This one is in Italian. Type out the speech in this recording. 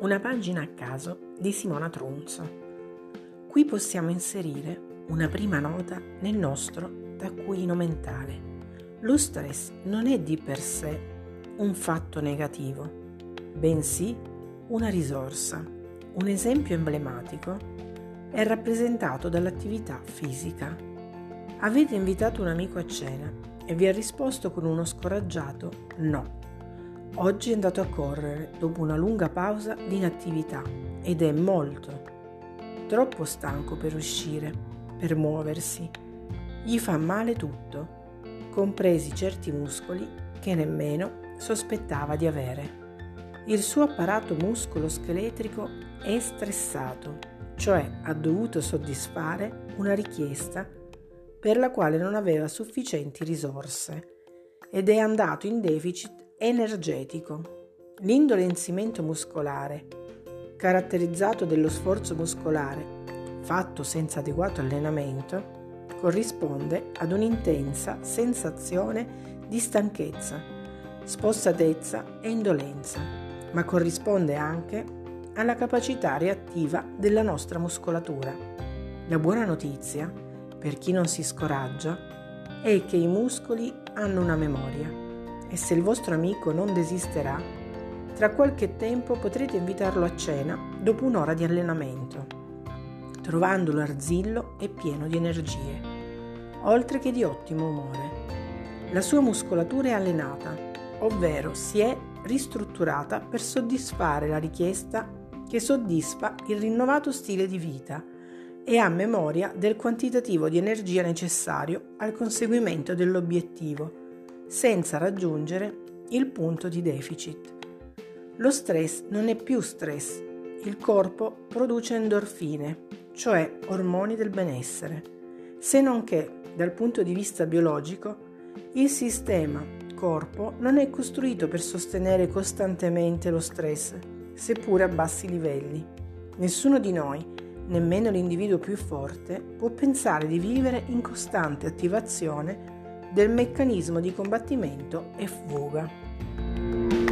Una pagina a caso di Simona Trunzo. Qui possiamo inserire una prima nota nel nostro taccuino mentale. Lo stress non è di per sé un fatto negativo, bensì una risorsa. Un esempio emblematico è rappresentato dall'attività fisica. Avete invitato un amico a cena e vi ha risposto con uno scoraggiato no. Oggi è andato a correre dopo una lunga pausa di inattività ed è molto, troppo stanco per uscire, per muoversi. Gli fa male tutto, compresi certi muscoli che nemmeno sospettava di avere. Il suo apparato muscolo-scheletrico è stressato, cioè ha dovuto soddisfare una richiesta per la quale non aveva sufficienti risorse ed è andato in deficit energetico. L'indolenzimento muscolare, caratterizzato dallo sforzo muscolare fatto senza adeguato allenamento, corrisponde ad un'intensa sensazione di stanchezza, spossatezza e indolenza, ma corrisponde anche alla capacità reattiva della nostra muscolatura. La buona notizia, per chi non si scoraggia, è che i muscoli hanno una memoria e se il vostro amico non desisterà, tra qualche tempo potrete invitarlo a cena dopo un'ora di allenamento, trovandolo arzillo e pieno di energie, oltre che di ottimo umore. La sua muscolatura è allenata, ovvero si è ristrutturata per soddisfare la richiesta che soddisfa il rinnovato stile di vita e ha memoria del quantitativo di energia necessario al conseguimento dell'obiettivo senza raggiungere il punto di deficit. Lo stress non è più stress, il corpo produce endorfine, cioè ormoni del benessere, se non che dal punto di vista biologico il sistema corpo non è costruito per sostenere costantemente lo stress, seppure a bassi livelli. Nessuno di noi, nemmeno l'individuo più forte, può pensare di vivere in costante attivazione del meccanismo di combattimento e fuga.